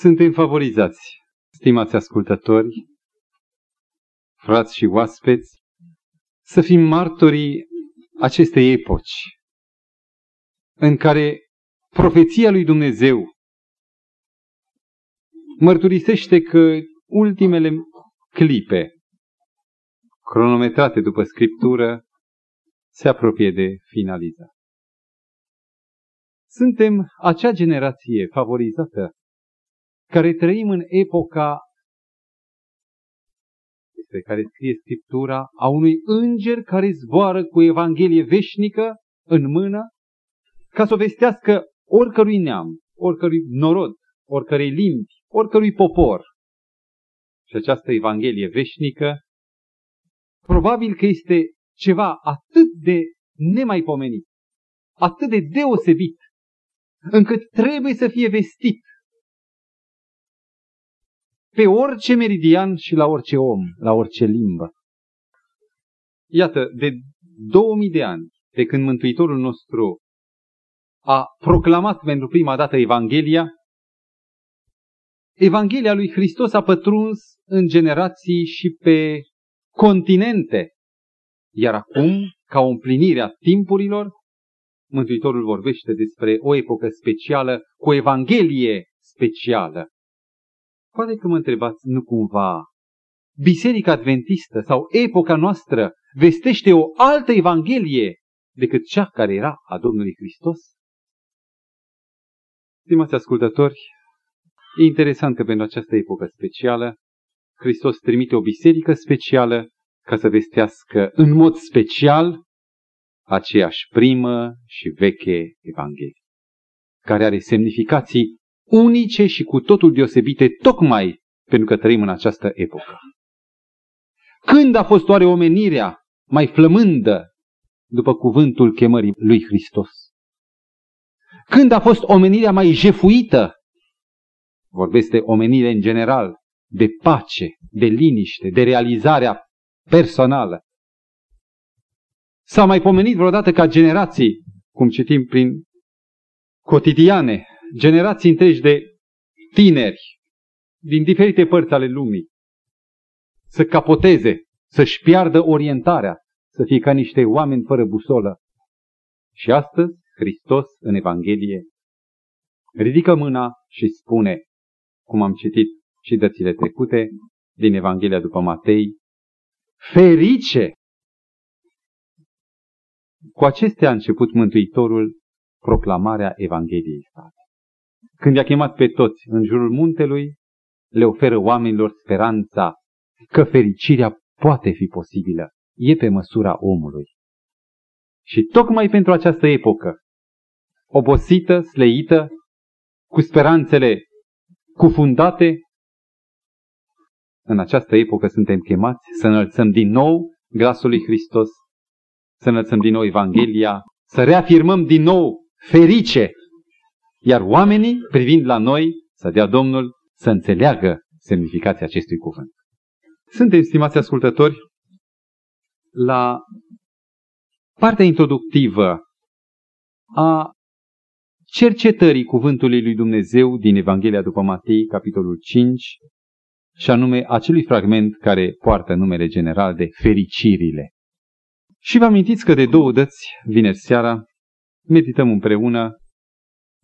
Suntem favorizați, stimați ascultători, frați și oaspeți, să fim martorii acestei epoci în care profeția lui Dumnezeu mărturisește că ultimele clipe cronometrate după Scriptură se apropie de finalizare. Suntem acea generație favorizată care trăim în epoca despre care scrie Scriptura a unui înger care zboară cu Evanghelie veșnică în mână ca să o vestească oricărui neam, oricărui norod, oricărei limbi, oricărui popor. Și această Evanghelie veșnică probabil că este ceva atât de nemaipomenit, atât de deosebit, încât trebuie să fie vestit pe orice meridian și la orice om, la orice limbă. Iată, de 2000 de ani, de când Mântuitorul nostru a proclamat pentru prima dată Evanghelia, Evanghelia lui Hristos a pătruns în generații și pe continente. Iar acum, ca o împlinire a timpurilor, Mântuitorul vorbește despre o epocă specială cu o Evanghelie specială. Poate că mă întrebați, nu cumva Biserica Adventistă sau epoca noastră vestește o altă Evanghelie decât cea care era a Domnului Hristos? Stimați ascultători, e interesant că pentru această epocă specială Hristos trimite o biserică specială ca să vestească în mod special aceeași primă și veche Evanghelie, care are semnificații unice și cu totul deosebite, tocmai pentru că trăim în această epocă. Când a fost oare omenirea mai flămândă după cuvântul chemării lui Hristos? Când a fost omenirea mai jefuită? Vorbesc de omenire în general, de pace, de liniște, de realizarea personală. S-a mai pomenit vreodată ca generații, cum citim prin cotidiane, generații întregi de tineri din diferite părți ale lumii să capoteze, să-și piardă orientarea, să fie ca niște oameni fără busolă. Și astăzi, Hristos în Evanghelie ridică mâna și spune, cum am citit și dățile trecute din Evanghelia după Matei, ferice! Cu acestea a început Mântuitorul proclamarea Evangheliei sale. Când i-a chemat pe toți în jurul muntelui, le oferă oamenilor speranța că fericirea poate fi posibilă. E pe măsura omului. Și tocmai pentru această epocă, obosită, sleită, cu speranțele cufundate, în această epocă suntem chemați să înălțăm din nou glasul lui Hristos, să înălțăm din nou Evanghelia, să reafirmăm din nou ferice iar oamenii, privind la noi, să dea Domnul să înțeleagă semnificația acestui cuvânt. Suntem, stimați ascultători, la partea introductivă a cercetării cuvântului lui Dumnezeu din Evanghelia după Matei, capitolul 5, și anume acelui fragment care poartă numele general de fericirile. Și vă amintiți că de două dăți, vineri seara, medităm împreună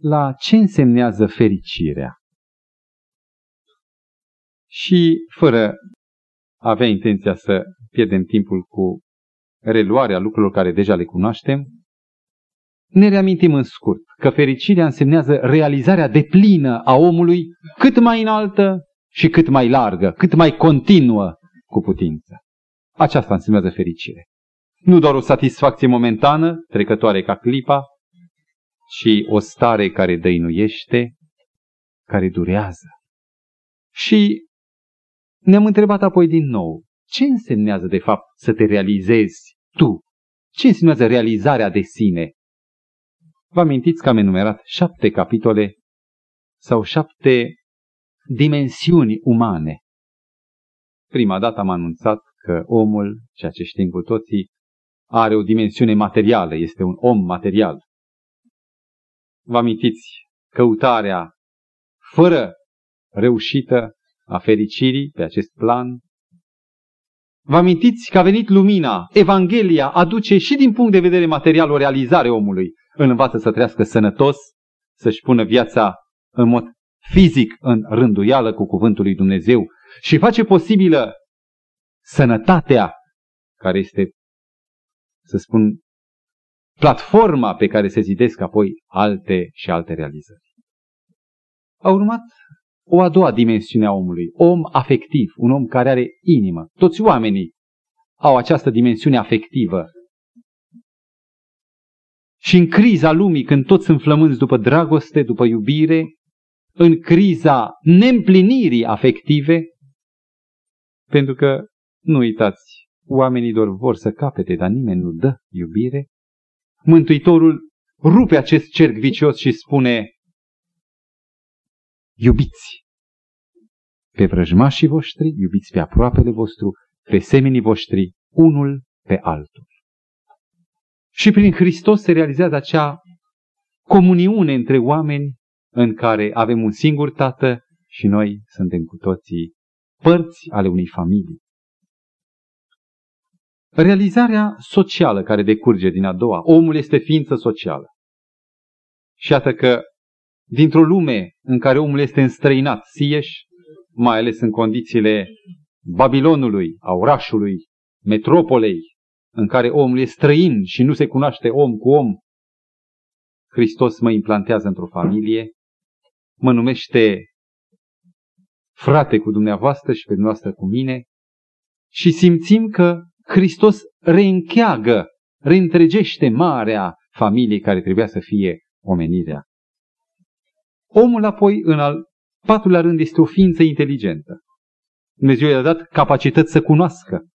la ce însemnează fericirea. Și fără a avea intenția să pierdem timpul cu reluarea lucrurilor care deja le cunoaștem, ne reamintim în scurt că fericirea însemnează realizarea deplină a omului cât mai înaltă și cât mai largă, cât mai continuă cu putință. Aceasta însemnează fericire. Nu doar o satisfacție momentană, trecătoare ca clipa, ci o stare care dăinuiește, care durează. Și ne-am întrebat apoi din nou, ce însemnează de fapt să te realizezi tu? Ce însemnează realizarea de sine? Vă amintiți că am enumerat șapte capitole sau șapte dimensiuni umane. Prima dată am anunțat că omul, ceea ce știm cu toții, are o dimensiune materială, este un om material. Vă amintiți căutarea fără reușită a fericirii pe acest plan. Vă amintiți că a venit lumina, Evanghelia aduce și din punct de vedere material o realizare omului. Îl învață să trăiască sănătos, să-și pună viața în mod fizic în rânduială cu cuvântul lui Dumnezeu și face posibilă sănătatea care este, să spun, platforma pe care se zidesc apoi alte și alte realizări. A urmat o a doua dimensiune a omului, om afectiv, un om care are inimă. Toți oamenii au această dimensiune afectivă. Și în criza lumii, când toți sunt flămânzi după dragoste, după iubire, în criza neîmplinirii afective, pentru că, nu uitați, oamenii doar vor să capete, dar nimeni nu dă iubire, Mântuitorul rupe acest cerc vicios și spune, iubiți pe vrăjmașii voștri, iubiți pe aproapele vostru, pe semenii voștri, unul pe altul. Și prin Hristos se realizează acea comuniune între oameni în care avem un singur tată și noi suntem cu toții părți ale unei familii. Realizarea socială care decurge din a doua. Omul este ființă socială. Și iată că dintr-o lume în care omul este înstrăinat, sieș, mai ales în condițiile Babilonului, a orașului, metropolei, în care omul este străin și nu se cunoaște om cu om, Hristos mă implantează într-o familie, mă numește frate cu dumneavoastră și pe dumneavoastră cu mine și simțim că Hristos reîncheagă, reîntregește marea familie care trebuia să fie omenirea. Omul apoi, în al patrulea rând, este o ființă inteligentă. Dumnezeu i-a dat capacități să cunoască,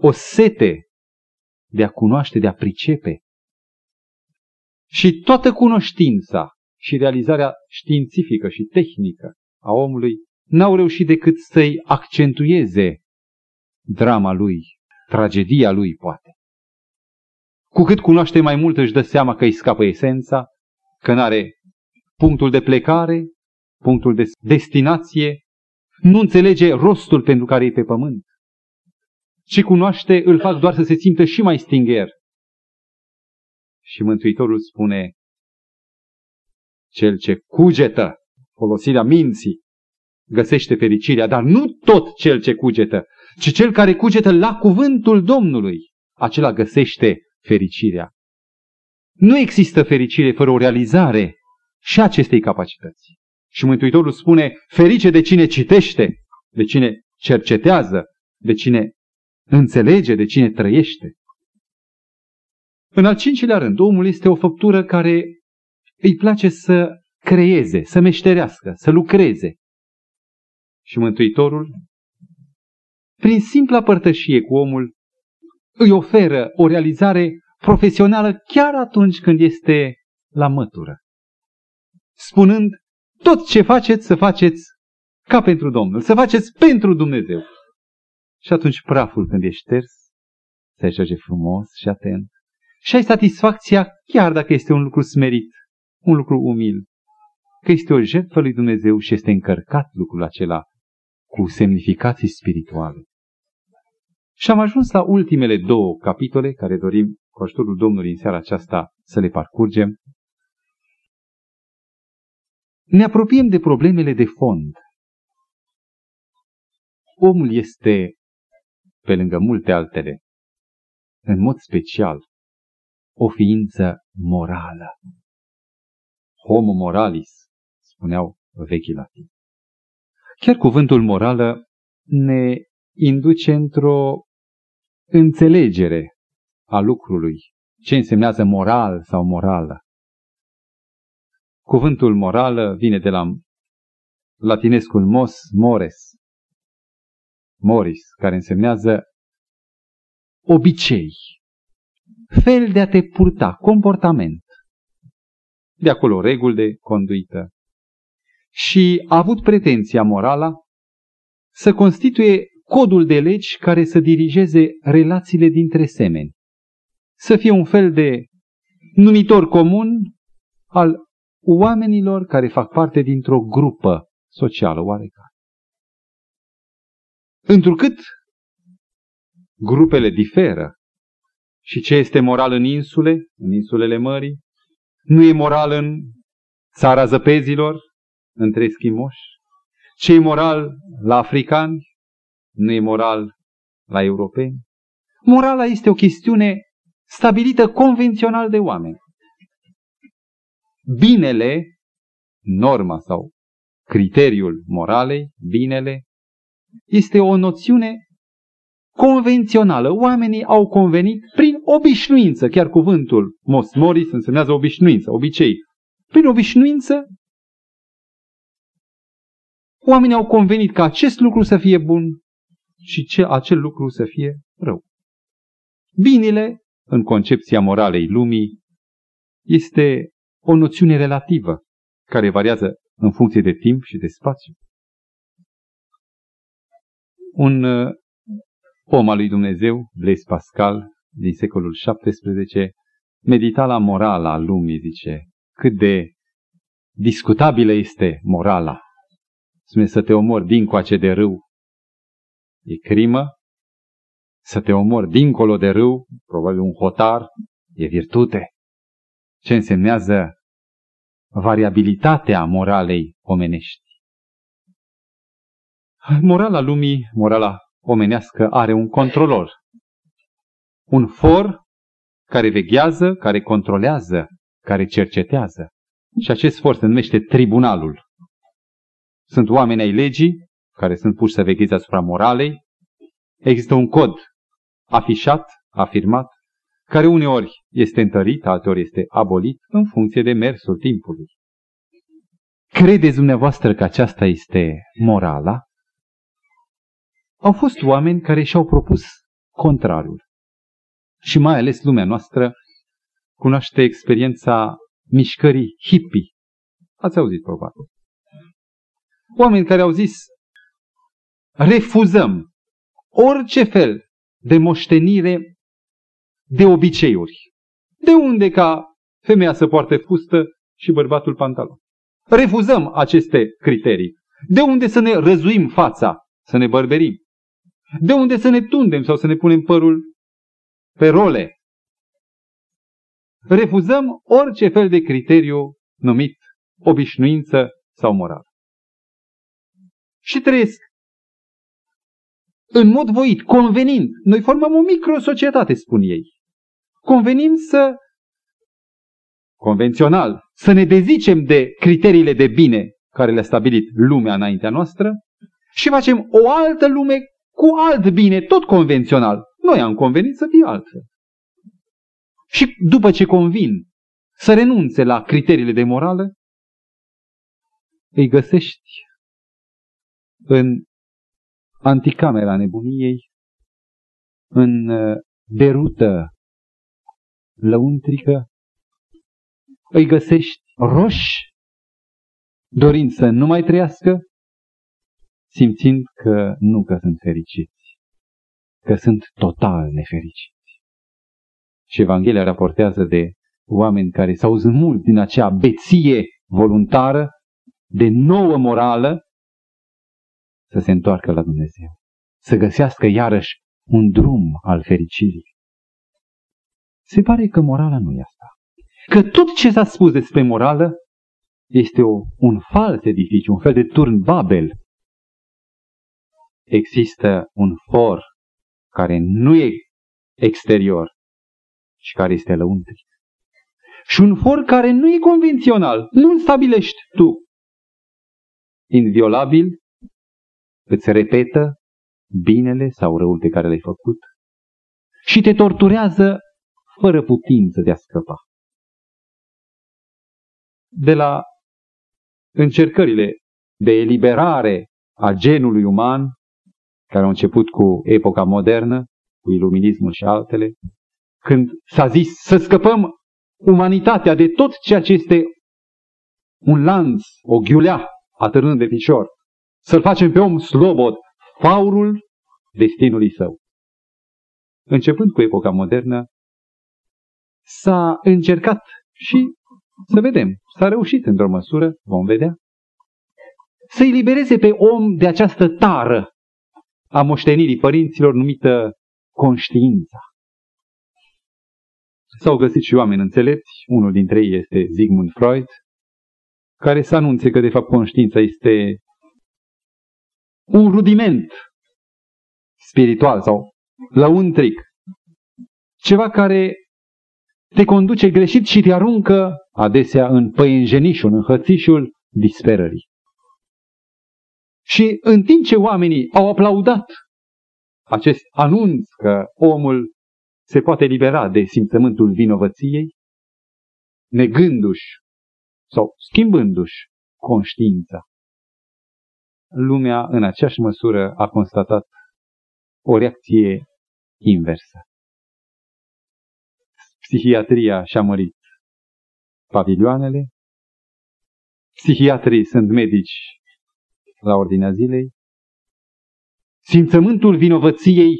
o sete de a cunoaște, de a pricepe. Și toată cunoștința și realizarea științifică și tehnică a omului n-au reușit decât să-i accentueze drama lui, tragedia lui, poate. Cu cât cunoaște mai mult își dă seama că îi scapă esența, că n-are punctul de plecare, punctul de destinație, nu înțelege rostul pentru care e pe pământ. Și cunoaște, îl fac doar să se simtă și mai stingher. Și Mântuitorul spune, cel ce cugetă folosirea minții găsește fericirea, dar nu tot cel ce cugetă, ci cel care cugetă la cuvântul Domnului, acela găsește fericirea. Nu există fericire fără o realizare și acestei capacități. Și Mântuitorul spune, ferice de cine citește, de cine cercetează, de cine înțelege, de cine trăiește. În al cincilea rând, omul este o făptură care îi place să creeze, să meșterească, să lucreze. Și Mântuitorul, prin simpla părtășie cu omul, îi oferă o realizare profesională chiar atunci când este la mătură. Spunând, tot ce faceți, să faceți ca pentru Domnul, să faceți pentru Dumnezeu. Și atunci praful când e șters, se ajunge frumos și atent. Și ai satisfacția chiar dacă este un lucru smerit, un lucru umil, că este o jertfă lui Dumnezeu și este încărcat lucrul acela cu semnificații spirituale. Și am ajuns la ultimele două capitole care dorim cu ajutorul Domnului în seara aceasta să le parcurgem. Ne apropiem de problemele de fond. Omul este, pe lângă multe altele, în mod special, o ființă morală. Homo moralis, spuneau vechii latini. Chiar cuvântul morală ne induce într-o înțelegere a lucrului, ce însemnează moral sau morală. Cuvântul morală vine de la latinescul mos, mores, moris, care însemnează obicei, fel de a te purta, comportament. De acolo reguli de conduită. Și a avut pretenția morala să constituie codul de legi care să dirigeze relațiile dintre semeni. Să fie un fel de numitor comun al oamenilor care fac parte dintr-o grupă socială oarecare. Întrucât grupele diferă și ce este moral în insule, în insulele mării, nu e moral în țara zăpezilor, între eschimoși, ce e moral la africani, nu e moral la europeni. Morala este o chestiune stabilită convențional de oameni. Binele, norma sau criteriul moralei, binele, este o noțiune convențională. Oamenii au convenit prin obișnuință, chiar cuvântul mosmoris însemnează obișnuință, obicei. Prin obișnuință, oamenii au convenit ca acest lucru să fie bun și ce, acel lucru să fie rău. Binele, în concepția moralei lumii, este o noțiune relativă care variază în funcție de timp și de spațiu. Un uh, om al lui Dumnezeu, Blaise Pascal, din secolul XVII, medita la morala lumii, zice, cât de discutabilă este morala. Spune să te omori dincoace de râu, e crimă, să te omori dincolo de râu, probabil un hotar, e virtute. Ce însemnează variabilitatea moralei omenești. Morala lumii, morala omenească, are un controlor. Un for care veghează, care controlează, care cercetează. Și acest for se numește tribunalul. Sunt oameni ai legii care sunt puși să vegheze asupra moralei. Există un cod afișat, afirmat, care uneori este întărit, alteori este abolit, în funcție de mersul timpului. Credeți dumneavoastră că aceasta este morala? Au fost oameni care și-au propus contrariul. Și mai ales lumea noastră cunoaște experiența mișcării hippie. Ați auzit probabil. Oameni care au zis, refuzăm orice fel de moștenire de obiceiuri. De unde ca femeia să poarte fustă și bărbatul pantalon? Refuzăm aceste criterii. De unde să ne răzuim fața, să ne bărberim? De unde să ne tundem sau să ne punem părul pe role? Refuzăm orice fel de criteriu numit obișnuință sau moral. Și trăiesc în mod voit, convenind. Noi formăm o microsocietate, spun ei. Convenim să, convențional, să ne dezicem de criteriile de bine care le-a stabilit lumea înaintea noastră și facem o altă lume cu alt bine, tot convențional. Noi am convenit să fie altfel. Și după ce convin să renunțe la criteriile de morală, îi găsești în anticamera nebuniei, în uh, derută lăuntrică, îi găsești roși, dorind să nu mai trăiască, simțind că nu că sunt fericiți, că sunt total nefericiți. Și Evanghelia raportează de oameni care s-au zămult din acea beție voluntară de nouă morală să se întoarcă la Dumnezeu, să găsească iarăși un drum al fericirii. Se pare că morala nu e asta. Că tot ce s-a spus despre morală este o, un fals edificiu, un fel de turn Babel. Există un for care nu e exterior și care este lăuntric. Și un for care nu e convențional, nu-l stabilești tu. Inviolabil, îți repetă binele sau răul pe care l-ai făcut și te torturează fără putință de a scăpa. De la încercările de eliberare a genului uman, care au început cu epoca modernă, cu iluminismul și altele, când s-a zis să scăpăm umanitatea de tot ceea ce este un lanț, o ghiulea atârnând de picior, să-l facem pe om slobod, faurul destinului său. Începând cu epoca modernă, s-a încercat și să vedem, s-a reușit într-o măsură, vom vedea, să-i libereze pe om de această tară a moștenirii părinților numită conștiința. S-au găsit și oameni înțelepți, unul dintre ei este Sigmund Freud, care să anunțe că de fapt conștiința este un rudiment spiritual sau lăuntric, ceva care te conduce greșit și te aruncă adesea în păienjenișul, în hățișul disperării. Și în timp ce oamenii au aplaudat acest anunț că omul se poate libera de simțământul vinovăției, negându-și sau schimbându-și conștiința, lumea în aceeași măsură a constatat o reacție inversă. Psihiatria și-a mărit pavilioanele, psihiatrii sunt medici la ordinea zilei, simțământul vinovăției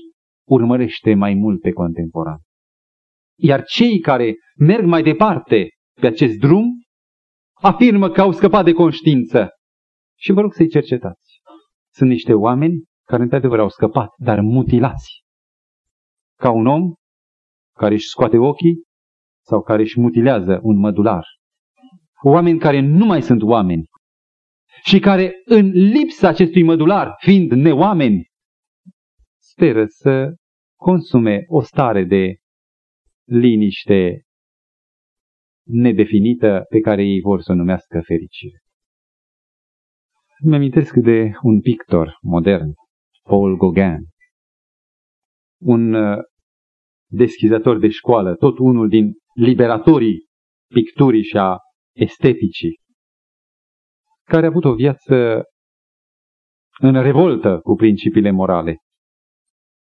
urmărește mai mult pe contemporan. Iar cei care merg mai departe pe acest drum afirmă că au scăpat de conștiință. Și vă rog să-i cercetați. Sunt niște oameni care într-adevăr au scăpat, dar mutilați. Ca un om care își scoate ochii sau care își mutilează un mădular. Oameni care nu mai sunt oameni și care în lipsa acestui mădular, fiind neoameni, speră să consume o stare de liniște nedefinită pe care ei vor să o numească fericire. Îmi amintesc de un pictor modern, Paul Gauguin, un uh, deschizător de școală, tot unul din liberatorii picturii și a esteticii, care a avut o viață în revoltă cu principiile morale.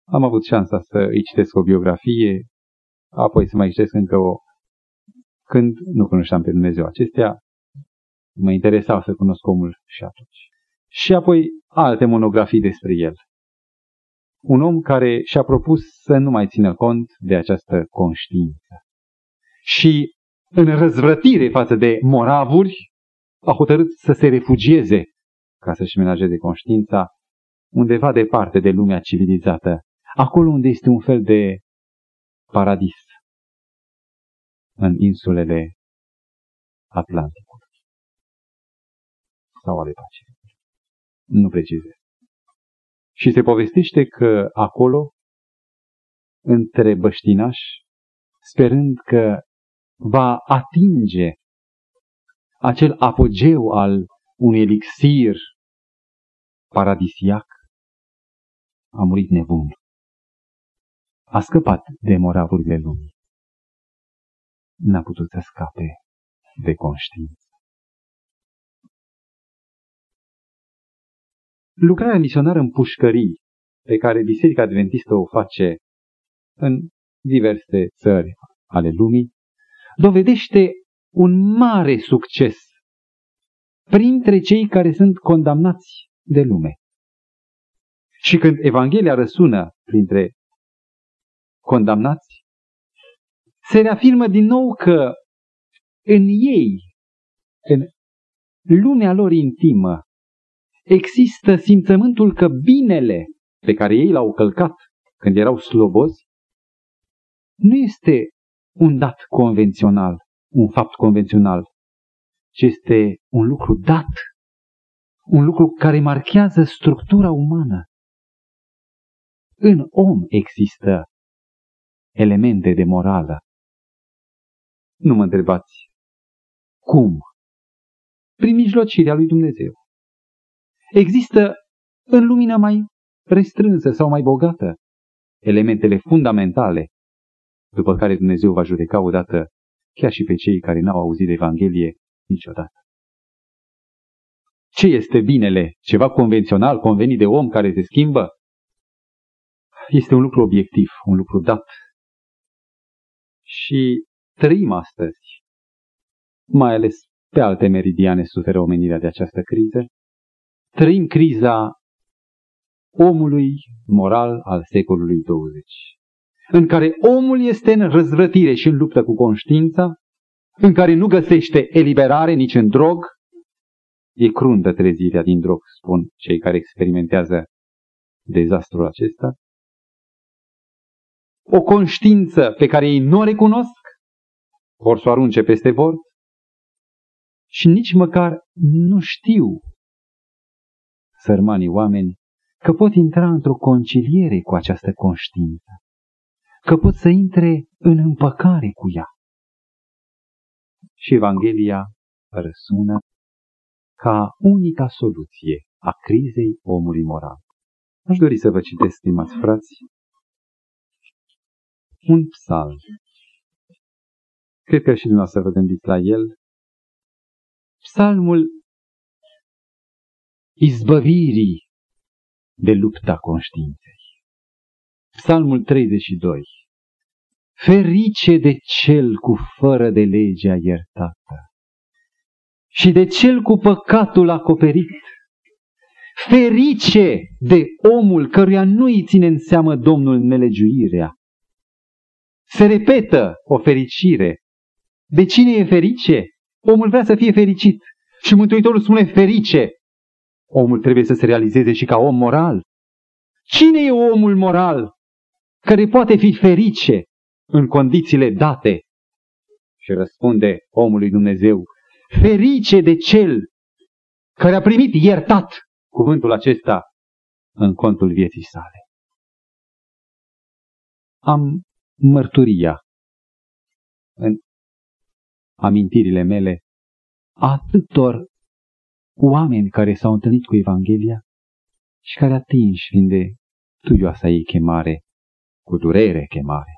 Am avut șansa să îi citesc o biografie, apoi să mai citesc încă o... Când nu cunoșteam pe Dumnezeu acestea, mă interesa să cunosc omul și atunci. Și apoi alte monografii despre el. Un om care și-a propus să nu mai țină cont de această conștiință. Și în răzvrătire față de moravuri, a hotărât să se refugieze ca să-și menajeze conștiința undeva departe de lumea civilizată, acolo unde este un fel de paradis în insulele Atlanticului sau ale Pacificului. Nu precizez. Și se povestește că acolo, între băștinași, sperând că va atinge acel apogeu al unui elixir paradisiac, a murit nebun. A scăpat de moravurile lumii. N-a putut să scape de conștiință. Lucrarea misionară în pușcării, pe care Biserica Adventistă o face în diverse țări ale lumii, dovedește un mare succes printre cei care sunt condamnați de lume. Și când Evanghelia răsună printre condamnați, se reafirmă din nou că în ei, în lumea lor intimă, există simțământul că binele pe care ei l-au călcat când erau slobozi, nu este un dat convențional, un fapt convențional, ci este un lucru dat, un lucru care marchează structura umană. În om există elemente de morală. Nu mă întrebați cum? Prin mijlocirea lui Dumnezeu. Există în lumina mai restrânsă sau mai bogată elementele fundamentale după care Dumnezeu va judeca odată chiar și pe cei care n-au auzit de Evanghelie niciodată. Ce este binele? Ceva convențional, convenit de om care se schimbă? Este un lucru obiectiv, un lucru dat. Și trăim astăzi, mai ales pe alte meridiane suferă omenirea de această criză, trăim criza omului moral al secolului 20 în care omul este în răzvrătire și în luptă cu conștiința, în care nu găsește eliberare nici în drog, E cruntă trezirea din drog, spun cei care experimentează dezastrul acesta. O conștiință pe care ei nu o recunosc, vor să o arunce peste bord și nici măcar nu știu sărmanii oameni că pot intra într-o conciliere cu această conștiință, că pot să intre în împăcare cu ea. Și Evanghelia răsună ca unica soluție a crizei omului moral. Aș dori să vă citesc, stimați frați, un psalm. Cred că și dumneavoastră vă gândiți la el. Psalmul izbăvirii de lupta conștiinței. Psalmul 32. Ferice de cel cu fără de legea iertată și de cel cu păcatul acoperit. Ferice de omul căruia nu îi ține în seamă Domnul nelegiuirea. Se repetă o fericire. De cine e ferice? Omul vrea să fie fericit. Și Mântuitorul spune ferice Omul trebuie să se realizeze și ca om moral. Cine e omul moral care poate fi ferice în condițiile date? Și răspunde omului Dumnezeu, ferice de cel care a primit iertat cuvântul acesta în contul vieții sale. Am mărturia în amintirile mele atâtor oameni care s-au întâlnit cu Evanghelia și care atinși fiind de tuioasa ei chemare, cu durere chemare,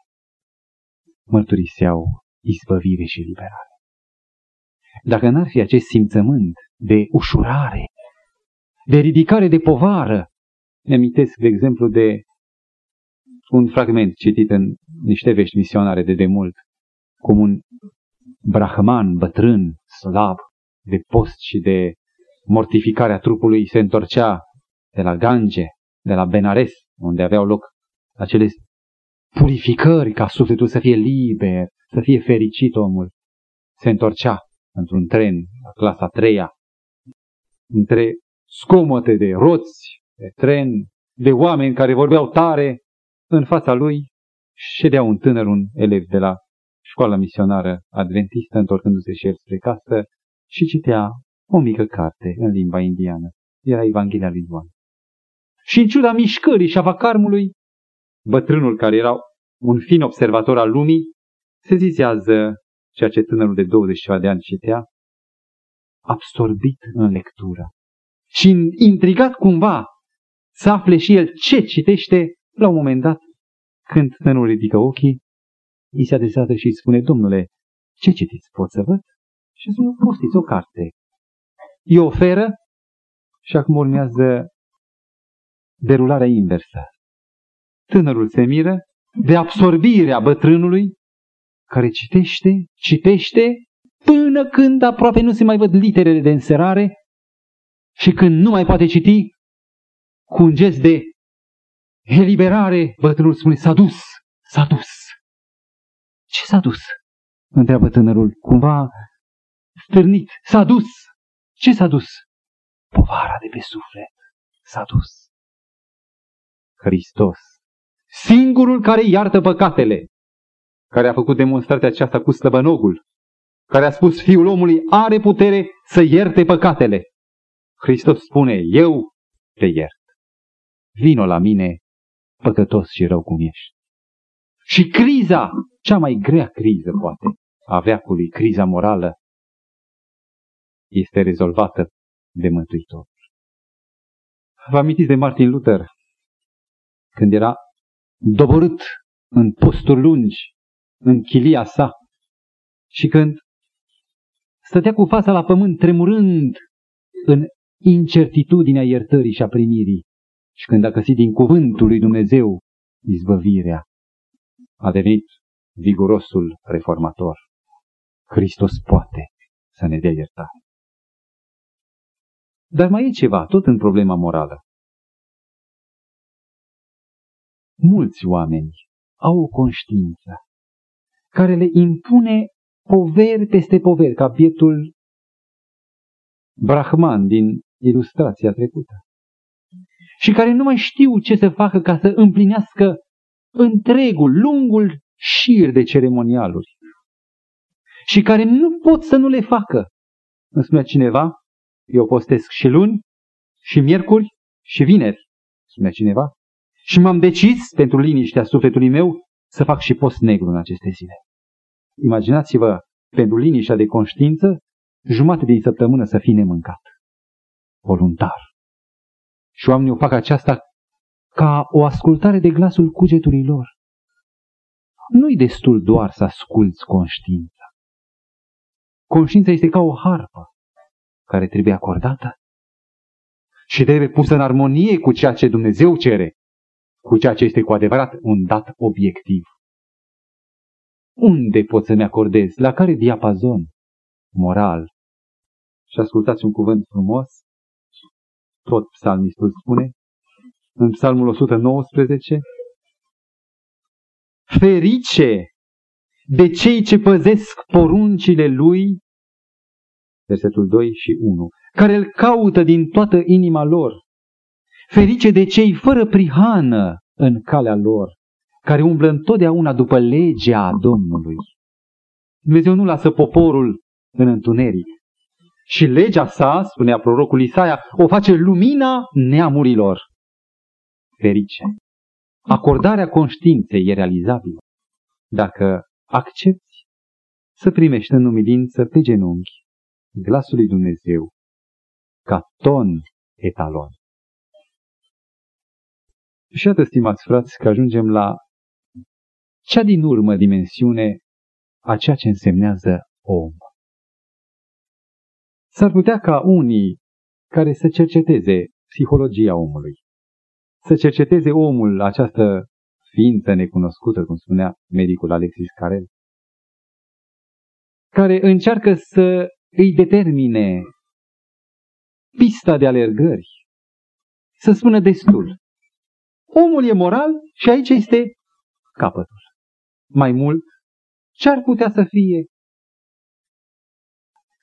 mărturiseau izbăvire și liberare. Dacă n-ar fi acest simțământ de ușurare, de ridicare de povară, ne amintesc, de exemplu, de un fragment citit în niște vești misionare de demult, cum un brahman bătrân, slab, de post și de mortificarea trupului se întorcea de la Gange, de la Benares, unde aveau loc acele purificări ca sufletul să fie liber, să fie fericit omul. Se întorcea într-un tren, la clasa a treia, între scomote de roți, de tren, de oameni care vorbeau tare, în fața lui ședea un tânăr, un elev de la școala misionară adventistă, întorcându-se și el spre casă și citea o mică carte în limba indiană. Era Evanghelia lui Ioan. Și în ciuda mișcării și a vacarmului, bătrânul care era un fin observator al lumii, se zizează ceea ce tânărul de 20 de ani citea, absorbit în lectură. Și intrigat cumva să afle și el ce citește, la un moment dat, când tânărul ridică ochii, îi se adresează și îi spune, Domnule, ce citiți, pot să văd? Și spune, postiți o carte îi oferă și acum urmează derularea inversă. Tânărul se miră de absorbirea bătrânului care citește, citește, până când aproape nu se mai văd literele de înserare și când nu mai poate citi, cu un gest de eliberare, bătrânul spune, s-a dus, s-a dus. Ce s-a dus? Întreabă tânărul, cumva stârnit, s-a dus. Ce s-a dus? Povara de pe suflet s-a dus. Hristos, singurul care iartă păcatele, care a făcut demonstrația aceasta cu slăbănogul, care a spus Fiul omului are putere să ierte păcatele. Hristos spune, eu te iert. Vino la mine, păcătos și rău cum ești. Și criza, cea mai grea criză, poate, a veacului, criza morală, este rezolvată de Mântuitor. Vă amintiți de Martin Luther, când era doborât în posturi lungi, în chilia sa, și când stătea cu fața la pământ, tremurând în incertitudinea iertării și a primirii, și când a găsit din cuvântul lui Dumnezeu izbăvirea, a devenit vigurosul reformator. Hristos poate să ne dea iertare. Dar mai e ceva, tot în problema morală. Mulți oameni au o conștiință care le impune poveri peste poveri, ca bietul brahman din ilustrația trecută și care nu mai știu ce să facă ca să împlinească întregul, lungul șir de ceremonialuri și care nu pot să nu le facă. Îmi spunea cineva, eu postesc și luni, și miercuri, și vineri, spunea cineva, și m-am decis pentru liniștea sufletului meu să fac și post negru în aceste zile. Imaginați-vă, pentru liniștea de conștiință, jumate din săptămână să fii nemâncat. Voluntar. Și oamenii o fac aceasta ca o ascultare de glasul cugetului lor. Nu-i destul doar să asculți conștiința. Conștiința este ca o harpă care trebuie acordată și trebuie pusă în armonie cu ceea ce Dumnezeu cere, cu ceea ce este cu adevărat un dat obiectiv. Unde pot să-mi acordez? La care diapazon moral? Și ascultați un cuvânt frumos, tot psalmistul spune, în psalmul 119, Ferice de cei ce păzesc poruncile lui, versetul 2 și 1, care îl caută din toată inima lor. Ferice de cei fără prihană în calea lor, care umblă întotdeauna după legea Domnului. Dumnezeu nu lasă poporul în întuneric. Și legea sa, spunea prorocul Isaia, o face lumina neamurilor. Ferice. Acordarea conștiinței e realizabilă dacă accepti să primești în umilință pe genunchi glasul lui Dumnezeu ca ton etalon. Și atât, stimați frați, că ajungem la cea din urmă dimensiune a ceea ce însemnează om. S-ar putea ca unii care să cerceteze psihologia omului, să cerceteze omul, această ființă necunoscută, cum spunea medicul Alexis Carel, care încearcă să îi determine pista de alergări, să spună destul. Omul e moral și aici este capătul. Mai mult, ce ar putea să fie?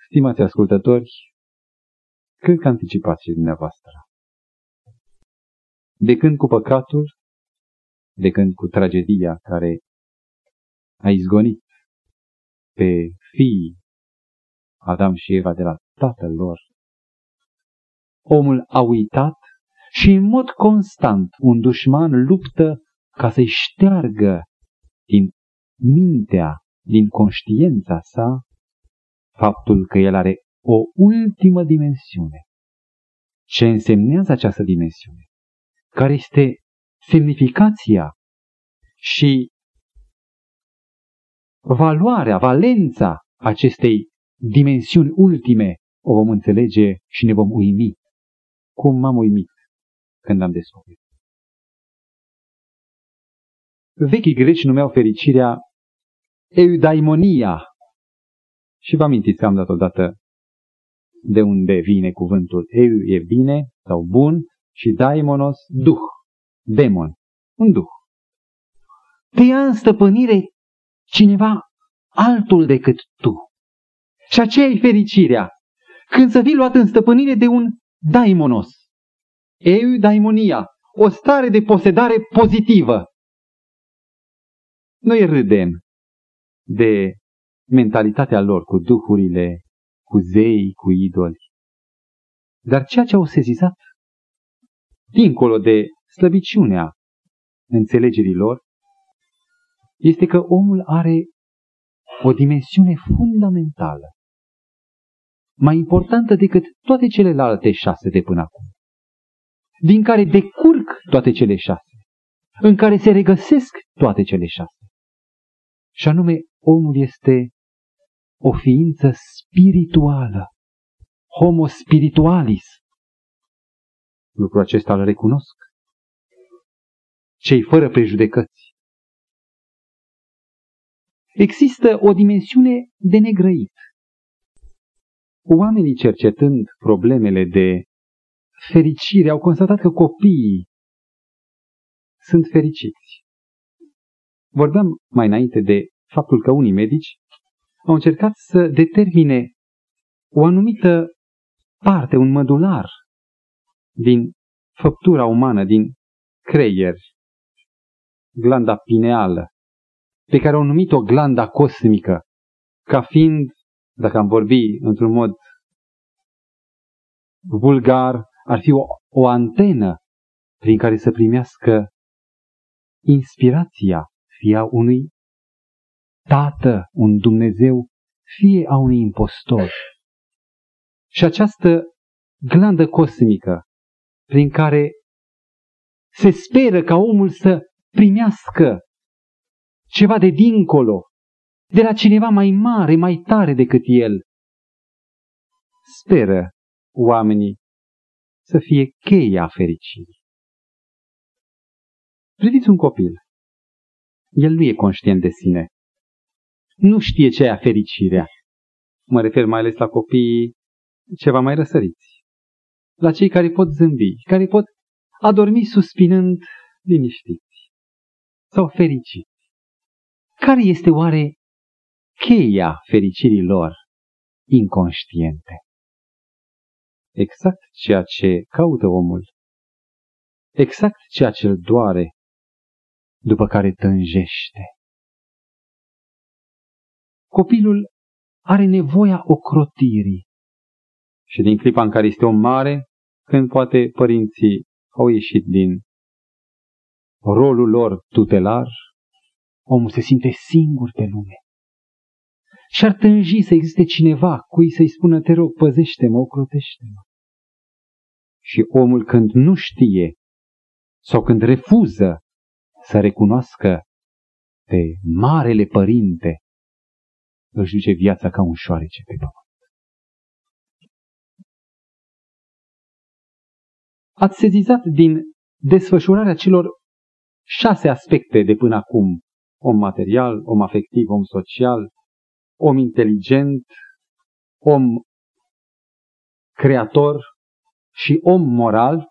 Stimați ascultători, cred că anticipați și dumneavoastră. De când cu păcatul, de când cu tragedia care a izgonit pe fiii Adam și Eva de la tatăl lor, omul a uitat și în mod constant un dușman luptă ca să-i șteargă din mintea, din conștiința sa, faptul că el are o ultimă dimensiune. Ce însemnează această dimensiune? Care este semnificația și valoarea, valența acestei dimensiuni ultime o vom înțelege și ne vom uimi cum m-am uimit când am descoperit. Vechii greci numeau fericirea eudaimonia. Și vă amintiți că am dat odată de unde vine cuvântul eu e bine sau bun și daimonos duh, demon, un duh. Te ia în stăpânire cineva altul decât tu. Și aceea e fericirea. Când să fii luat în stăpânire de un daimonos. Eu daimonia, o stare de posedare pozitivă. Noi râdem de mentalitatea lor cu duhurile, cu zei, cu idoli. Dar ceea ce au sezizat, dincolo de slăbiciunea înțelegerii lor, este că omul are o dimensiune fundamentală mai importantă decât toate celelalte șase de până acum, din care decurg toate cele șase, în care se regăsesc toate cele șase. Și anume, omul este o ființă spirituală, homo spiritualis. Lucrul acesta îl recunosc. Cei fără prejudecăți. Există o dimensiune de negrăit Oamenii cercetând problemele de fericire au constatat că copiii sunt fericiți. Vorbeam mai înainte de faptul că unii medici au încercat să determine o anumită parte, un mădular din făptura umană, din creier, glanda pineală, pe care au numit-o glanda cosmică, ca fiind, dacă am vorbi într-un mod vulgar, ar fi o, o antenă prin care să primească inspirația fie a unui tată, un Dumnezeu, fie a unui impostor. Și această glandă cosmică prin care se speră ca omul să primească ceva de dincolo, de la cineva mai mare, mai tare decât el. Speră oamenii să fie cheia fericirii. Priviți un copil. El nu e conștient de sine. Nu știe ce e fericirea. Mă refer mai ales la copiii ceva mai răsăriți. La cei care pot zâmbi, care pot adormi suspinând liniștiți sau fericiți. Care este oare cheia fericirii lor inconștiente? Exact ceea ce caută omul. Exact ceea ce îl doare după care tânjește. Copilul are nevoia ocrotirii. Și din clipa în care este om mare, când poate părinții au ieșit din rolul lor tutelar, omul se simte singur pe lume. Și ar tânji să existe cineva cui să-i spună, te rog, păzește-mă, ocrotește-mă. Și omul când nu știe sau când refuză să recunoască pe Marele Părinte, își duce viața ca un șoarece pe pământ. Ați sezizat din desfășurarea celor șase aspecte de până acum, om material, om afectiv, om social, om inteligent, om creator și om moral,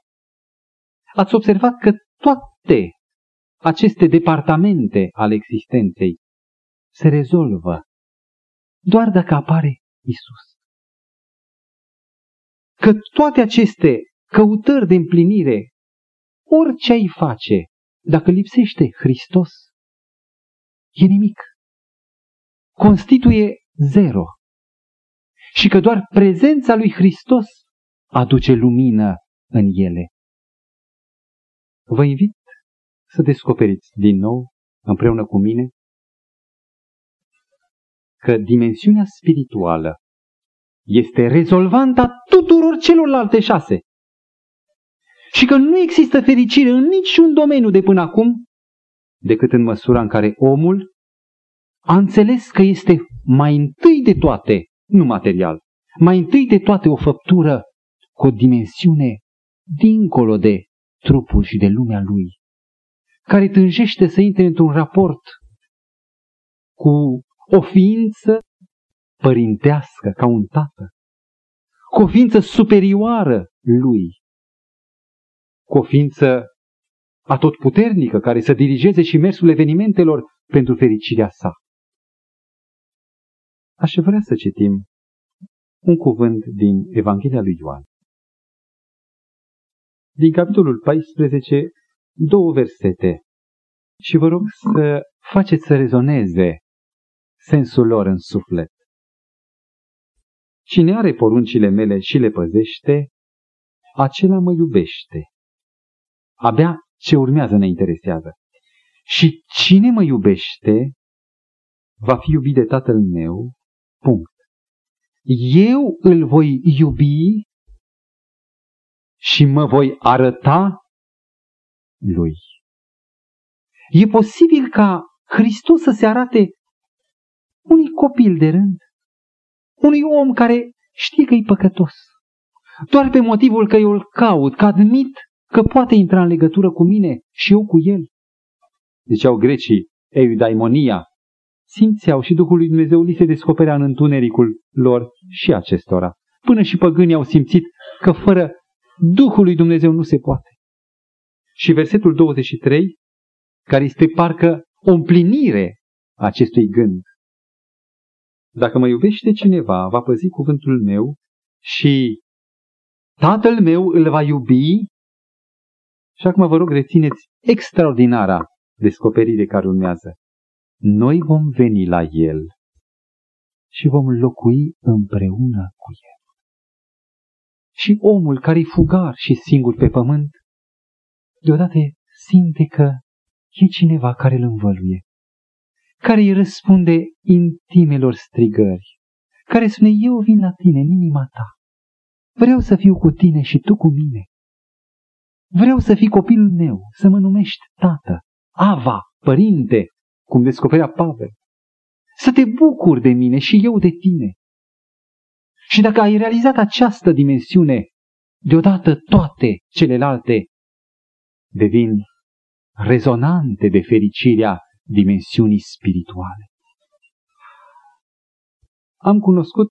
ați observat că toate aceste departamente ale existenței se rezolvă doar dacă apare Isus. Că toate aceste căutări de împlinire, orice ai face, dacă lipsește Hristos, e nimic. Constituie zero. Și că doar prezența lui Hristos aduce lumină în ele. Vă invit să descoperiți din nou, împreună cu mine, că dimensiunea spirituală este rezolvanta tuturor celorlalte șase. Și că nu există fericire în niciun domeniu de până acum, decât în măsura în care omul a înțeles că este mai întâi de toate, nu material, mai întâi de toate o făptură cu o dimensiune dincolo de trupul și de lumea lui care tânjește să intre într-un raport cu o ființă părintească, ca un tată, cu o ființă superioară lui, cu o ființă atotputernică care să dirigeze și mersul evenimentelor pentru fericirea sa. Aș vrea să citim un cuvânt din Evanghelia lui Ioan. Din capitolul 14, două versete și vă rog să faceți să rezoneze sensul lor în suflet. Cine are poruncile mele și le păzește, acela mă iubește. Abia ce urmează ne interesează. Și cine mă iubește, va fi iubit de tatăl meu, punct. Eu îl voi iubi și mă voi arăta lui. E posibil ca Hristos să se arate unui copil de rând, unui om care știe că e păcătos, doar pe motivul că eu îl caut, că admit că poate intra în legătură cu mine și eu cu el. Ziceau grecii, eudaimonia, simțeau și Duhul lui Dumnezeu li se descoperea în întunericul lor și acestora. Până și păgânii au simțit că fără Duhul lui Dumnezeu nu se poate. Și versetul 23, care este parcă o împlinire a acestui gând. Dacă mă iubește cineva, va păzi cuvântul meu și Tatăl meu îl va iubi și acum vă rog rețineți extraordinara descoperire care urmează. Noi vom veni la El și vom locui împreună cu El. Și omul care e fugar și singur pe pământ, deodată simte că e cineva care îl învăluie, care îi răspunde intimelor strigări, care spune, eu vin la tine în inima ta, vreau să fiu cu tine și tu cu mine. Vreau să fii copilul meu, să mă numești tată, Ava, părinte, cum descoperea Pavel. Să te bucuri de mine și eu de tine. Și dacă ai realizat această dimensiune, deodată toate celelalte devin rezonante de fericirea dimensiunii spirituale. Am cunoscut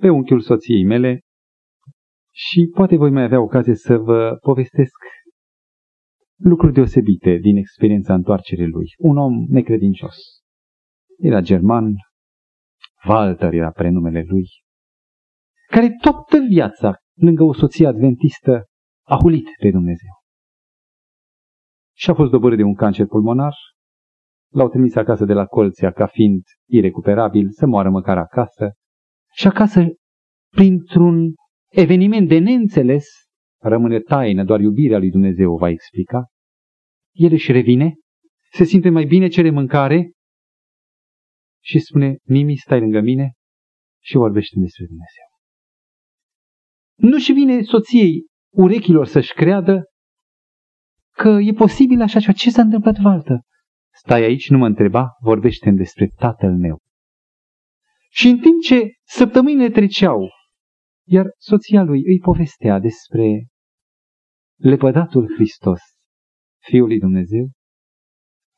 pe unchiul soției mele și poate voi mai avea ocazie să vă povestesc lucruri deosebite din experiența întoarcerii lui. Un om necredincios. Era german, Walter era prenumele lui, care toată viața, lângă o soție adventistă, a hulit pe Dumnezeu. Și a fost dobărât de un cancer pulmonar, l-au trimis acasă de la Colția ca fiind irecuperabil, să moară măcar acasă, și acasă, printr-un eveniment de neînțeles, rămâne taină, doar iubirea lui Dumnezeu o va explica, el își revine, se simte mai bine, cere mâncare și spune, Mimi, stai lângă mine și vorbește despre Dumnezeu. Nu-și vine soției urechilor să-și creadă că e posibil așa ceva. Ce s-a întâmplat, Valtă? Stai aici, nu mă întreba, vorbește despre tatăl meu. Și în timp ce săptămânile treceau, iar soția lui îi povestea despre lepădatul Hristos, Fiul lui Dumnezeu,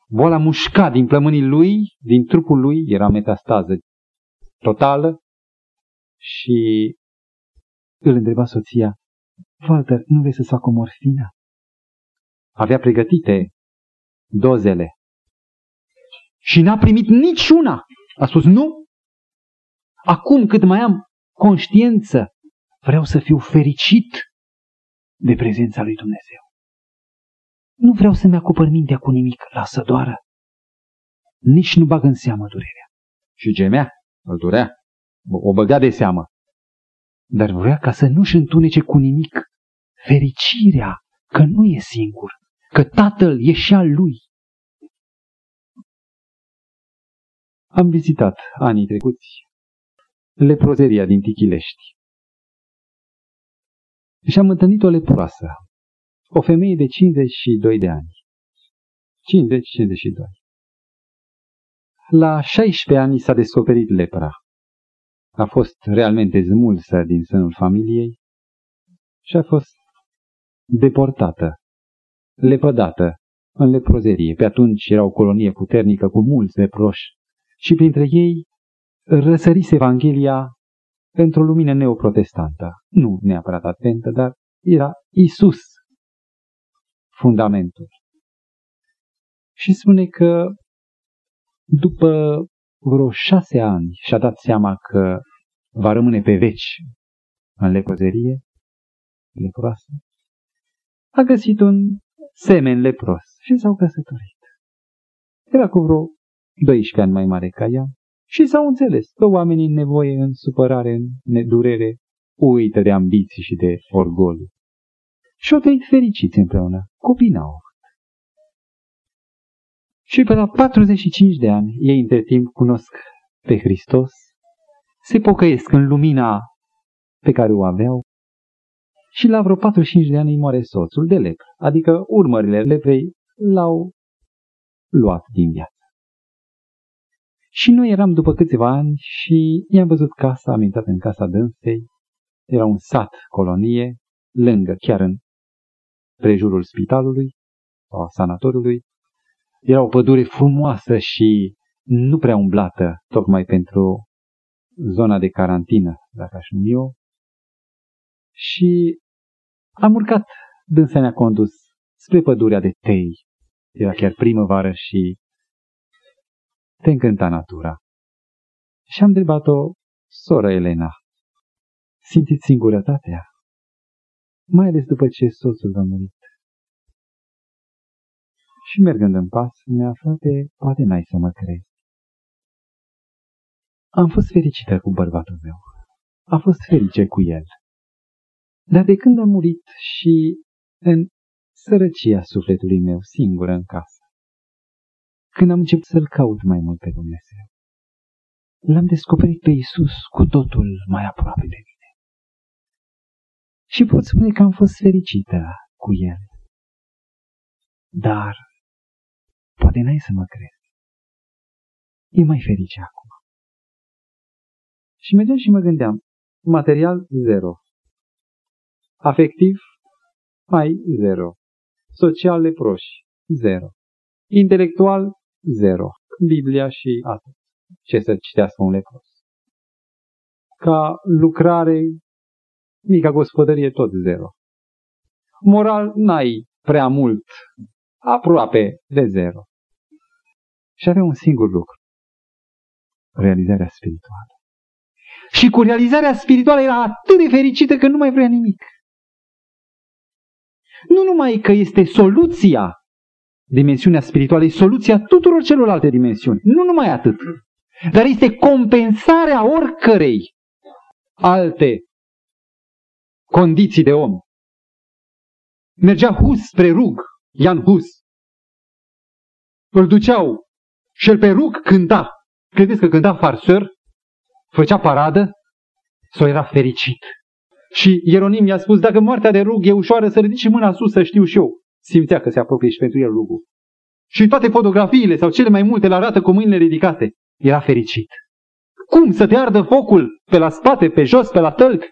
boala mușca din plămânii lui, din trupul lui, era metastază totală și îl întreba soția, Walter, nu vrei să-ți fac o morfină? Avea pregătite dozele și n-a primit niciuna. A spus, nu, acum cât mai am conștiință, vreau să fiu fericit de prezența lui Dumnezeu. Nu vreau să-mi acopăr mintea cu nimic, lasă doară. Nici nu bag în seamă durerea. Și gemea, îl durea, o băga de seamă. Dar vrea ca să nu-și întunece cu nimic fericirea că nu e singur, că tatăl e și al lui. Am vizitat anii trecuți leprozeria din Tichilești. Și am întâlnit o leproasă, o femeie de 52 de ani. 50-52. La 16 ani s-a descoperit lepra. A fost realmente zmulsă din sânul familiei și a fost deportată, lepădată în leprozerie. Pe atunci era o colonie puternică cu mulți leproși și printre ei răsărise Evanghelia într-o lumină neoprotestantă. Nu neapărat atentă, dar era Isus fundamentul. Și spune că după vreo șase ani și-a dat seama că va rămâne pe veci în leprozerie, leproasă, a găsit un semen lepros și s-au căsătorit. Era cu vreo 12 ani mai mare ca ea și s-au înțeles că oamenii în nevoie, în supărare, în nedurere, uită de ambiții și de orgoliu. Și au trăit fericiți împreună. Copii n-au avut. Și pe la 45 de ani, ei între timp cunosc pe Hristos, se pocăiesc în lumina pe care o aveau și la vreo 45 de ani îi moare soțul de lepră, adică urmările leprei l-au luat din viață. Și noi eram după câțiva ani și i-am văzut casa, am intrat în casa dânsei, era un sat, colonie, lângă, chiar în prejurul spitalului sau a sanatoriului. Era o pădure frumoasă și nu prea umblată, tocmai pentru zona de carantină, dacă aș numi eu. Și am urcat, dânsa ne-a condus spre pădurea de tei. Era chiar primăvară și te încânta natura. Și am întrebat-o, sora Elena, Simțiți singurătatea? Mai ales după ce soțul a murit. Și mergând în pas, mi-a frate, poate n-ai să mă crezi. Am fost fericită cu bărbatul meu. A fost ferice cu el. Dar de când a murit și în sărăcia sufletului meu, singură în casă, când am început să-L caut mai mult pe Dumnezeu, l-am descoperit pe Isus cu totul mai aproape de mine. Și pot spune că am fost fericită cu El. Dar poate n-ai să mă crezi. E mai ferice acum. Și mergeam și mă gândeam, material zero, afectiv mai zero, social leproși zero, intelectual zero, Biblia și atât. Ce să citească un lepros. Ca lucrare, mica gospodărie tot zero. Moral n-ai prea mult, aproape de zero. Și avea un singur lucru. Realizarea spirituală. Și cu realizarea spirituală era atât de fericită că nu mai vrea nimic. Nu numai că este soluția, dimensiunea spirituală, e soluția tuturor celorlalte dimensiuni. Nu numai atât. Dar este compensarea oricărei alte condiții de om. Mergea Hus spre rug, Ian Hus. Îl duceau și el pe rug cânta. Credeți că cânta farsăr? făcea paradă sau era fericit. Și Ieronim i-a spus, dacă moartea de rug e ușoară, să ridici mâna sus să știu și eu. Simțea că se apropie și pentru el rugul. Și toate fotografiile sau cele mai multe le arată cu mâinile ridicate. Era fericit. Cum să te ardă focul pe la spate, pe jos, pe la tălc,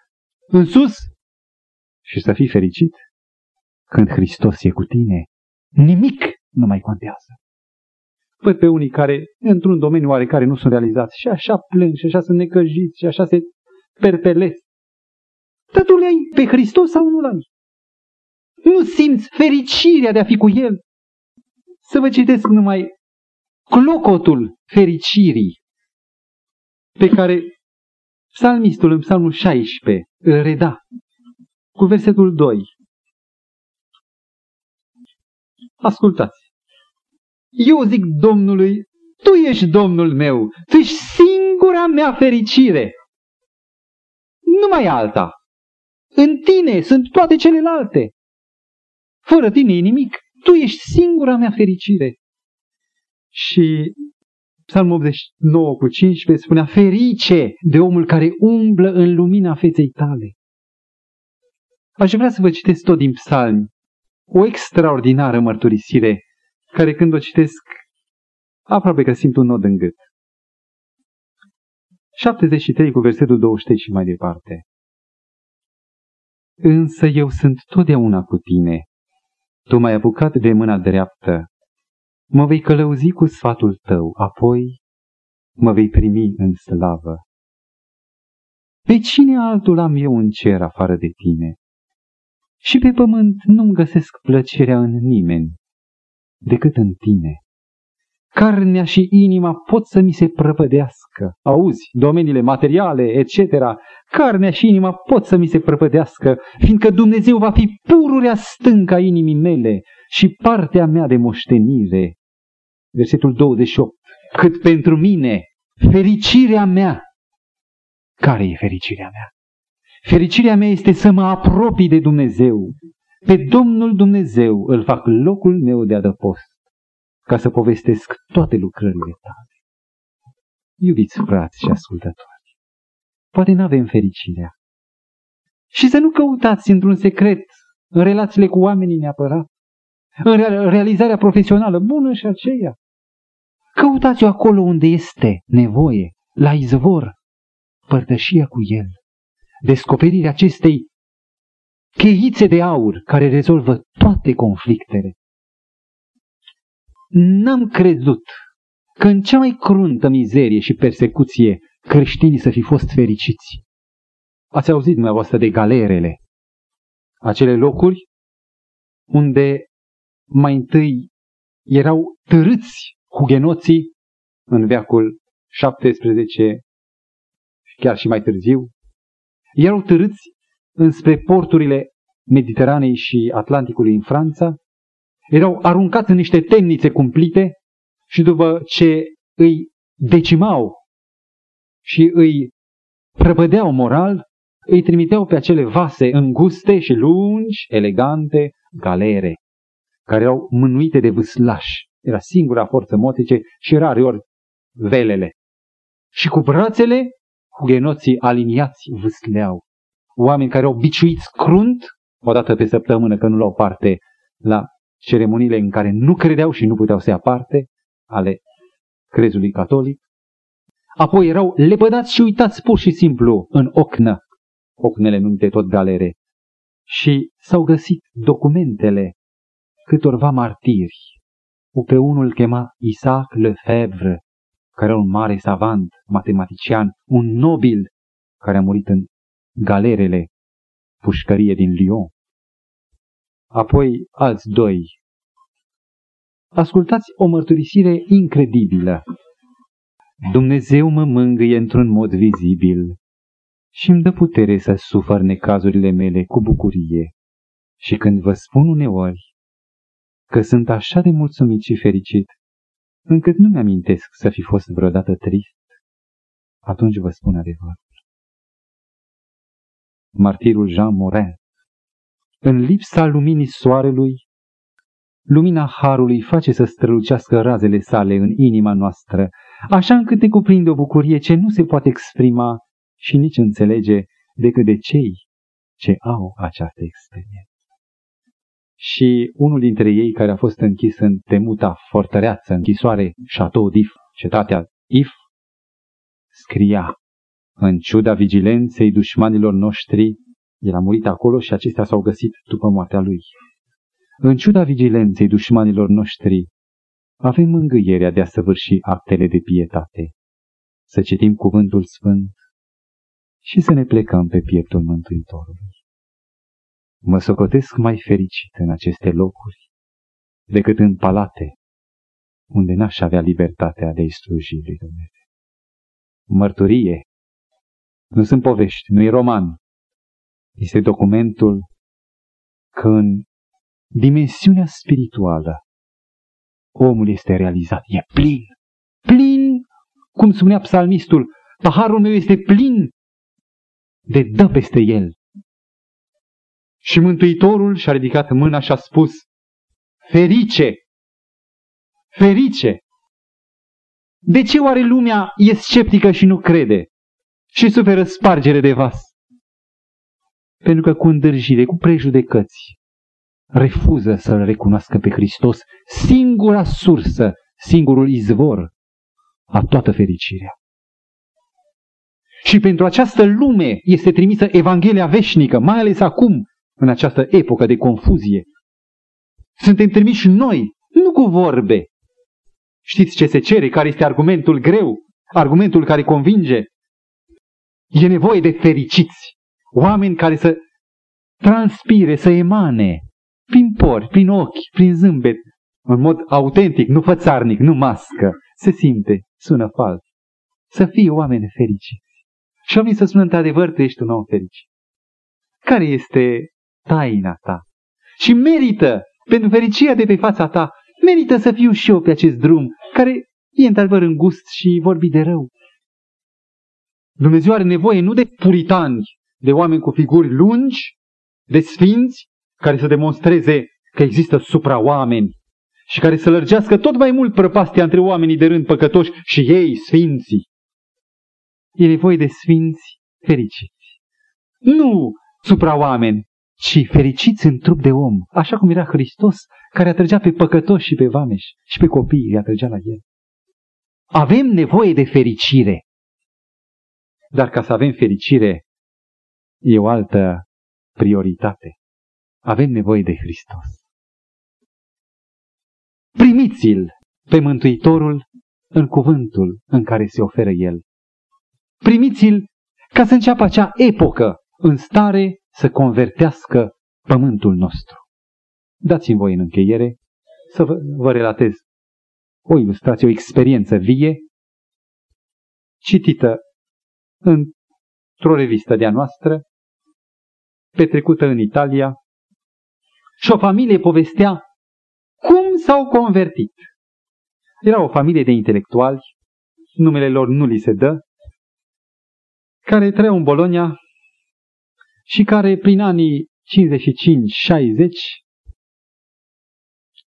în sus? Și să fii fericit când Hristos e cu tine. Nimic nu mai contează. Văd pe unii care, într-un domeniu oarecare, nu sunt realizați și așa plâng și așa sunt necăjiți și așa se perpelesc. Dar tu le-ai pe Hristos sau nu l-ai? Nu simți fericirea de a fi cu El? Să vă citesc numai clocotul fericirii pe care psalmistul în psalmul 16 îl reda cu versetul 2. Ascultați. Eu zic Domnului, Tu ești Domnul meu, Tu ești singura mea fericire. Nu mai alta. În Tine sunt toate celelalte. Fără Tine e nimic. Tu ești singura mea fericire. Și Psalmul 89 cu 15 spunea, ferice de omul care umblă în lumina feței tale. Aș vrea să vă citesc tot din psalmi o extraordinară mărturisire care când o citesc, aproape că simt un nod în gât. 73 cu versetul 23 și mai departe. Însă eu sunt totdeauna cu tine. Tu m-ai apucat de mâna dreaptă. Mă vei călăuzi cu sfatul tău, apoi mă vei primi în slavă. Pe cine altul am eu în cer afară de tine? Și pe pământ nu-mi găsesc plăcerea în nimeni decât în tine. Carnea și inima pot să mi se prăpădească. Auzi, domeniile materiale, etc. Carnea și inima pot să mi se prăpădească, fiindcă Dumnezeu va fi pururea stânca inimii mele și partea mea de moștenire. Versetul 28. Cât pentru mine, fericirea mea. Care e fericirea mea? Fericirea mea este să mă apropii de Dumnezeu, pe Domnul Dumnezeu îl fac locul meu de adăpost, ca să povestesc toate lucrările tale. Iubiți frați și ascultători, poate nu avem fericirea. Și să nu căutați într-un secret, în relațiile cu oamenii neapărat, în realizarea profesională bună și aceea. Căutați-o acolo unde este nevoie, la izvor, părtășia cu El, descoperirea acestei cheițe de aur care rezolvă toate conflictele. N-am crezut că în cea mai cruntă mizerie și persecuție creștinii să fi fost fericiți. Ați auzit dumneavoastră de galerele, acele locuri unde mai întâi erau târâți hugenoții în veacul 17 chiar și mai târziu, erau târâți înspre porturile Mediteranei și Atlanticului în Franța, erau aruncați în niște temnițe cumplite și după ce îi decimau și îi prăpădeau moral, îi trimiteau pe acele vase înguste și lungi, elegante, galere, care erau mânuite de vâslași. Era singura forță motrice și rare ori velele. Și cu brațele, hugenoții aliniați vâsleau. Oameni care au biciuiți crunt, o dată pe săptămână, că nu luau parte la ceremoniile în care nu credeau și nu puteau să ia parte, ale crezului catolic. Apoi erau lepădați și uitați pur și simplu în ocnă, ocnele numite tot galere. Și s-au găsit documentele câtorva martiri. Pe unul îl chema Isaac Lefebvre, care era un mare savant, matematician, un nobil care a murit în galerele pușcărie din Lyon. Apoi alți doi. Ascultați o mărturisire incredibilă. Dumnezeu mă mângâie într-un mod vizibil și îmi dă putere să sufăr necazurile mele cu bucurie. Și când vă spun uneori că sunt așa de mulțumit și fericit, încât nu mi-amintesc să fi fost vreodată trist, atunci vă spun adevărul. Martirul Jean Morin În lipsa luminii soarelui, lumina Harului face să strălucească razele sale în inima noastră, așa încât ne cuprinde o bucurie ce nu se poate exprima și nici înțelege decât de cei ce au această experiență. Și unul dintre ei care a fost închis în temuta fortăreață, închisoare Chateau d'If, cetatea If, scria, în ciuda vigilenței dușmanilor noștri, el a murit acolo și acestea s-au găsit după moartea lui. În ciuda vigilenței dușmanilor noștri, avem mângâierea de a săvârși actele de pietate, să citim cuvântul sfânt și să ne plecăm pe pieptul Mântuitorului. Mă socotesc mai fericit în aceste locuri decât în palate, unde n-aș avea libertatea de a-i sluji lui Dumnezeu. Mărturie, nu sunt povești, nu e roman, este documentul că în dimensiunea spirituală omul este realizat, e plin, plin, cum spunea psalmistul, paharul meu este plin de dă peste el. Și Mântuitorul și-a ridicat mâna și a spus, ferice, ferice. De ce oare lumea e sceptică și nu crede și suferă spargere de vas? Pentru că cu îndârjire, cu prejudecăți, refuză să-L recunoască pe Hristos, singura sursă, singurul izvor a toată fericirea. Și pentru această lume este trimisă Evanghelia veșnică, mai ales acum, în această epocă de confuzie. Suntem trimiși noi, nu cu vorbe. Știți ce se cere? Care este argumentul greu? Argumentul care convinge? E nevoie de fericiți. Oameni care să transpire, să emane prin pori, prin ochi, prin zâmbet, în mod autentic, nu fățarnic, nu mască. Se simte, sună fals. Să fie oameni fericiți. Și oamenii să spună, într-adevăr, tu ești un om fericit. Care este taina ta? Și merită, pentru fericirea de pe fața ta, merită să fiu și eu pe acest drum, care e într-adevăr îngust și vorbi de rău. Dumnezeu are nevoie nu de puritani, de oameni cu figuri lungi, de sfinți, care să demonstreze că există supra-oameni și care să lărgească tot mai mult prăpastia între oamenii de rând păcătoși și ei, sfinții. E nevoie de sfinți fericiți. Nu supra-oameni, ci fericiți în trup de om, așa cum era Hristos, care atrăgea pe păcătoși și pe vameși și pe copii, îi atrăgea la el. Avem nevoie de fericire. Dar ca să avem fericire, e o altă prioritate. Avem nevoie de Hristos. Primiți-l pe Mântuitorul în cuvântul în care se oferă El. Primiți-l ca să înceapă acea epocă în stare să convertească pământul nostru. Dați-mi voi în încheiere să vă, vă relatez o ilustrație, o experiență vie, citită în într-o revistă de-a noastră, petrecută în Italia, și o familie povestea cum s-au convertit. Era o familie de intelectuali, numele lor nu li se dă, care trăiau în Bologna și care prin anii 55-60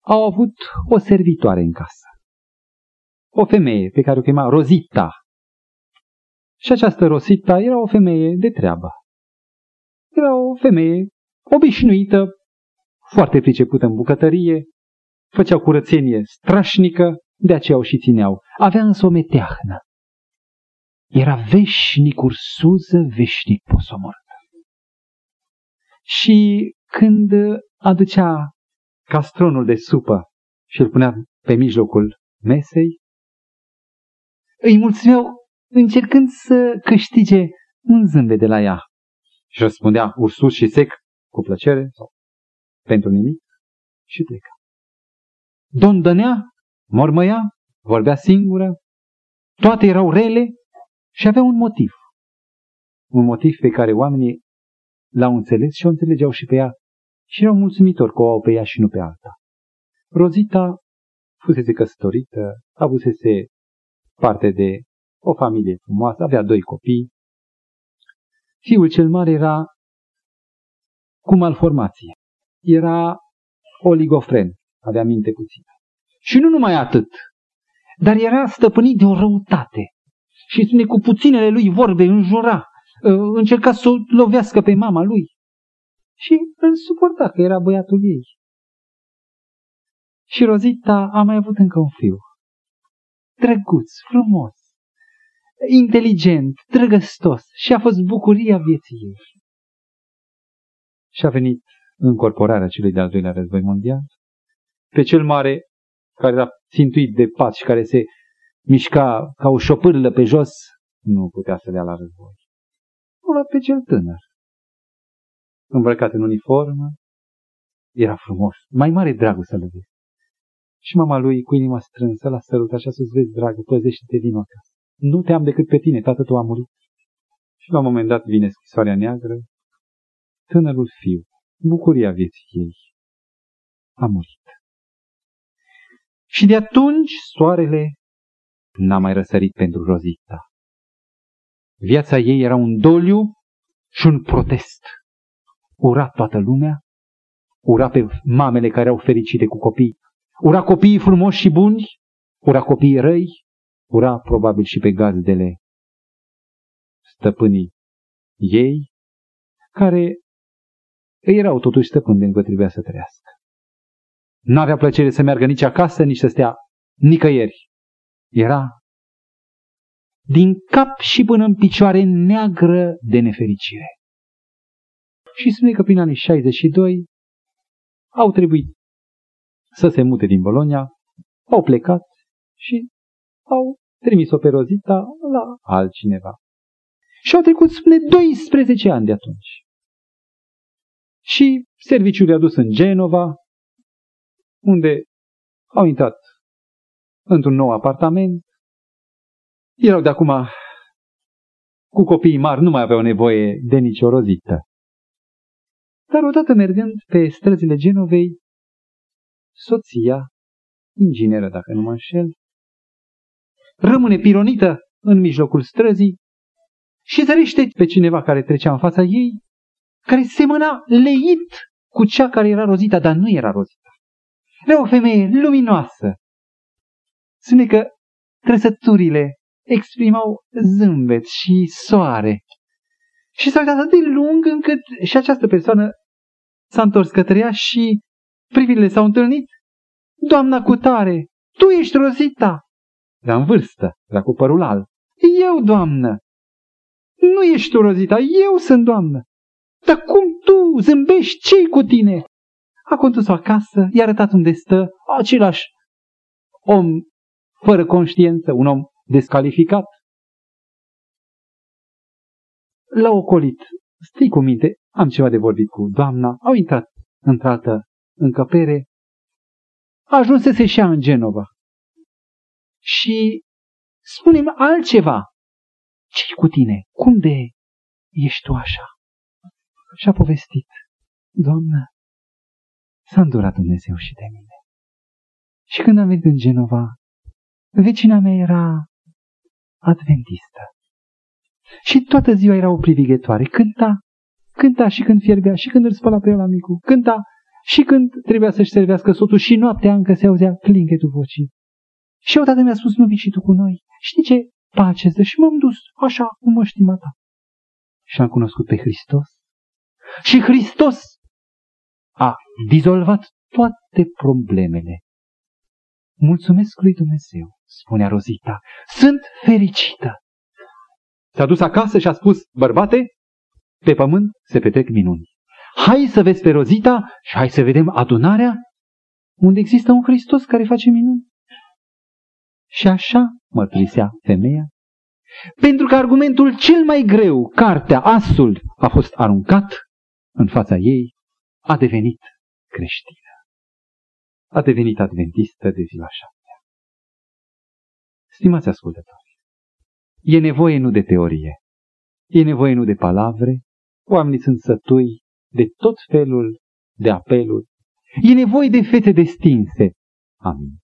au avut o servitoare în casă. O femeie pe care o chema Rosita. Și această Rosita era o femeie de treabă. Era o femeie obișnuită, foarte pricepută în bucătărie, făcea curățenie strașnică, de aceea o și țineau. Avea însă o meteahnă. Era veșnic ursuză, veșnic posomortă. Și când aducea castronul de supă și îl punea pe mijlocul mesei, îi mulțumeau încercând să câștige un zâmbet de la ea. Și răspundea ursus și sec, cu plăcere sau pentru nimic, și pleca. Dondănea, mormăia, vorbea singură, toate erau rele și avea un motiv. Un motiv pe care oamenii l-au înțeles și o înțelegeau și pe ea și erau mulțumitori că o au pe ea și nu pe alta. Rozita fusese căsătorită, avusese parte de o familie frumoasă, avea doi copii. Fiul cel mare era cu malformație. Era oligofren, avea minte puțină. Și nu numai atât, dar era stăpânit de o răutate. Și spune cu puținele lui vorbe înjura, ă, încerca să o lovească pe mama lui. Și îl suporta că era băiatul ei. Și Rozita a mai avut încă un fiu. Drăguț, frumos, inteligent, drăgăstos și a fost bucuria vieții ei. Și a venit încorporarea celui de-al doilea război mondial. Pe cel mare, care era țintuit de pat și care se mișca ca o șopârlă pe jos, nu putea să dea la război. O pe cel tânăr, îmbrăcat în uniformă, era frumos, mai mare dragul să-l vezi. Și mama lui, cu inima strânsă, l-a sărutat și a spus, vezi, dragă, păzește-te din acasă. Nu te am decât pe tine, tată tu a murit. Și la un moment dat vine scrisoarea neagră, tânărul fiu, bucuria vieții ei, a murit. Și de atunci soarele n-a mai răsărit pentru Rozita. Viața ei era un doliu și un protest. Ura toată lumea, ura pe mamele care au fericite cu copii, ura copiii frumoși și buni, ura copiii răi, ura probabil și pe gazdele stăpânii ei, care erau totuși stăpâni de încă trebuia să trăiască. N-avea plăcere să meargă nici acasă, nici să stea nicăieri. Era din cap și până în picioare neagră de nefericire. Și spune că prin anii 62 au trebuit să se mute din Bologna, au plecat și au trimis-o pe Rozita la altcineva. Și au trecut, spune, 12 ani de atunci. Și serviciul i-a dus în Genova, unde au intrat într-un nou apartament. Erau de acum cu copiii mari, nu mai aveau nevoie de nicio rozită. Dar odată mergând pe străzile Genovei, soția, ingineră dacă nu mă înșel, rămâne pironită în mijlocul străzii și zărește pe cineva care trecea în fața ei, care semăna leit cu cea care era rozita, dar nu era rozita. Era o femeie luminoasă. Spune că trăsăturile exprimau zâmbet și soare. Și s-a uitat atât de lung încât și această persoană s-a întors către ea și privirile s-au întâlnit. Doamna cu tare, tu ești rozita! Era în vârstă, era cu părul alb. Eu, doamnă! Nu ești tu, Rozita, eu sunt doamnă! Dar cum tu zâmbești? ce cu tine? A condus-o acasă, i-a arătat unde stă, același om fără conștiință, un om descalificat. L-a ocolit. Stii cu minte, am ceva de vorbit cu doamna. Au intrat într-altă încăpere. Ajunsese și ea în Genova. Și spune altceva. ce cu tine? Cum de ești tu așa? Și a povestit, Doamnă, s-a îndurat Dumnezeu și de mine. Și când am venit în Genova, vecina mea era adventistă. Și toată ziua era o privighetoare. Cânta, cânta și când fierbea, și când îl spăla pe el la micu, cânta și când trebuia să-și servească soțul și noaptea încă se auzea clinchetul vocii. Și odată mi-a spus, nu vii și tu cu noi? Știi ce pace dă? Și m-am dus așa cum mă știma ta. Și am cunoscut pe Hristos. Și Hristos a dizolvat toate problemele. Mulțumesc lui Dumnezeu, spunea Rozita. Sunt fericită. S-a dus acasă și a spus, bărbate, pe pământ se petrec minuni. Hai să vezi pe Rozita și hai să vedem adunarea unde există un Hristos care face minuni. Și așa mărturisea femeia. Pentru că argumentul cel mai greu, cartea, asul, a fost aruncat în fața ei, a devenit creștină. A devenit adventistă de ziua șaptea. Stimați ascultători, e nevoie nu de teorie, e nevoie nu de palavre, oamenii sunt sătui de tot felul de apeluri, e nevoie de fete destinse. Amin.